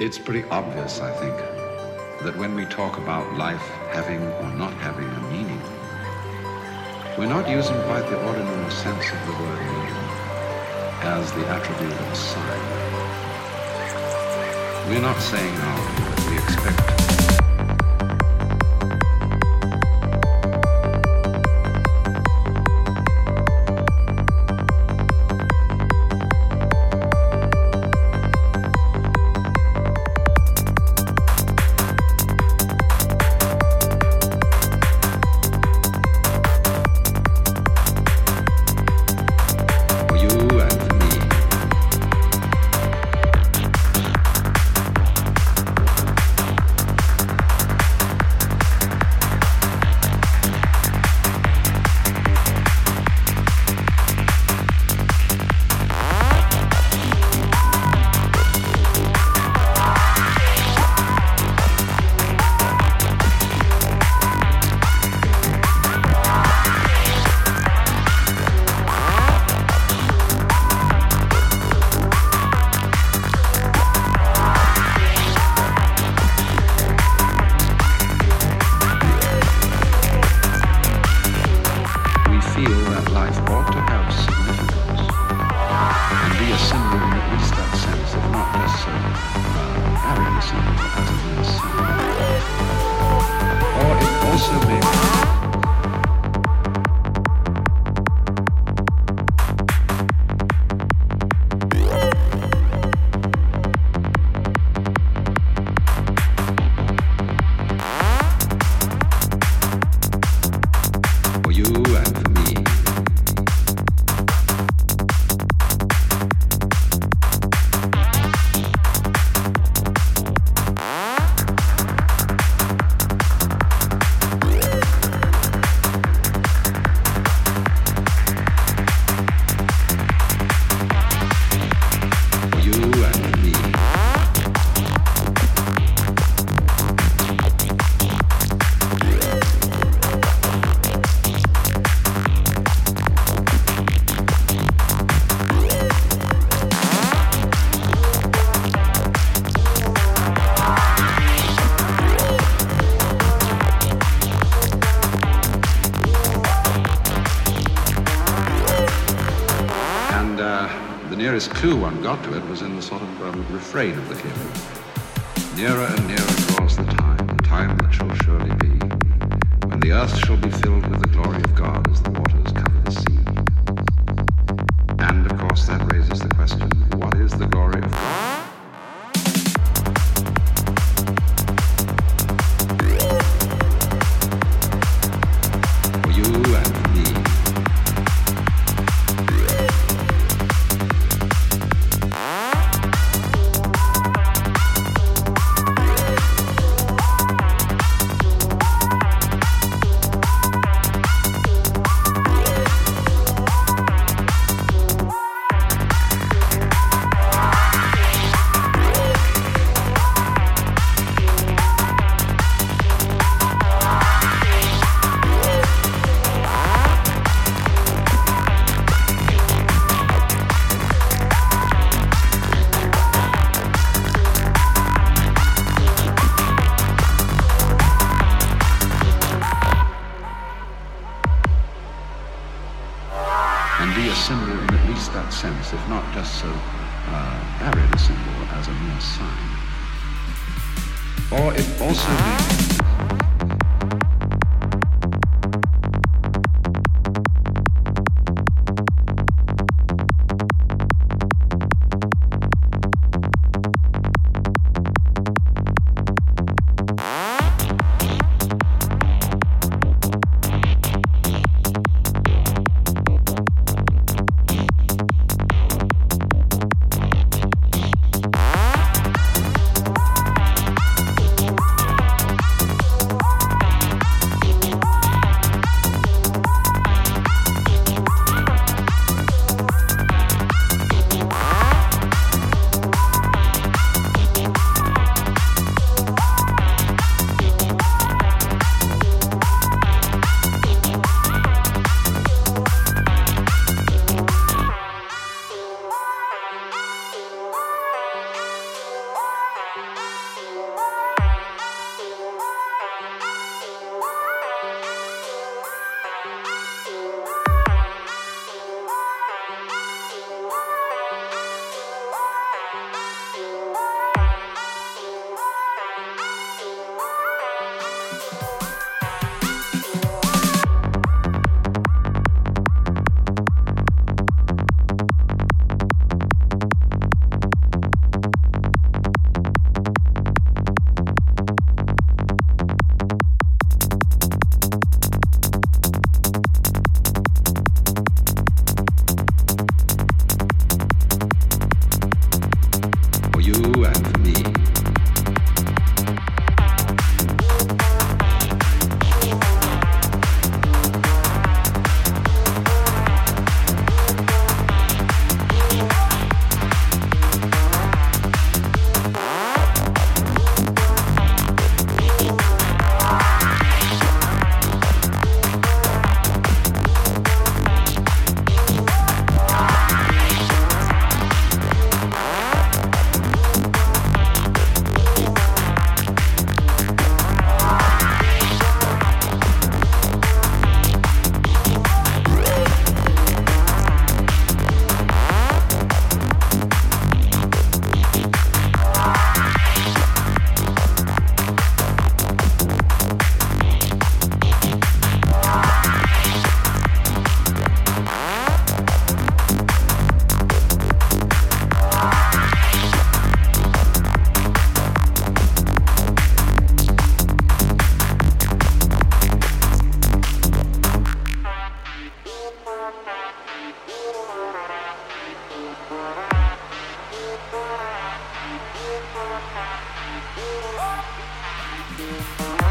It's pretty obvious, I think, that when we talk about life having or not having a meaning, we're not using quite the ordinary sense of the word meaning as the attribute of a sign. We're not saying that we expect listening. Clue one got to it was in the sort of um, refrain of the hymn. Nearer and nearer draws the time, the time that shall surely be, when the earth shall be filled with the glory of God as the waters similar in at least that sense, if not just so uh, arid a symbol as a mere sign. Or it also Música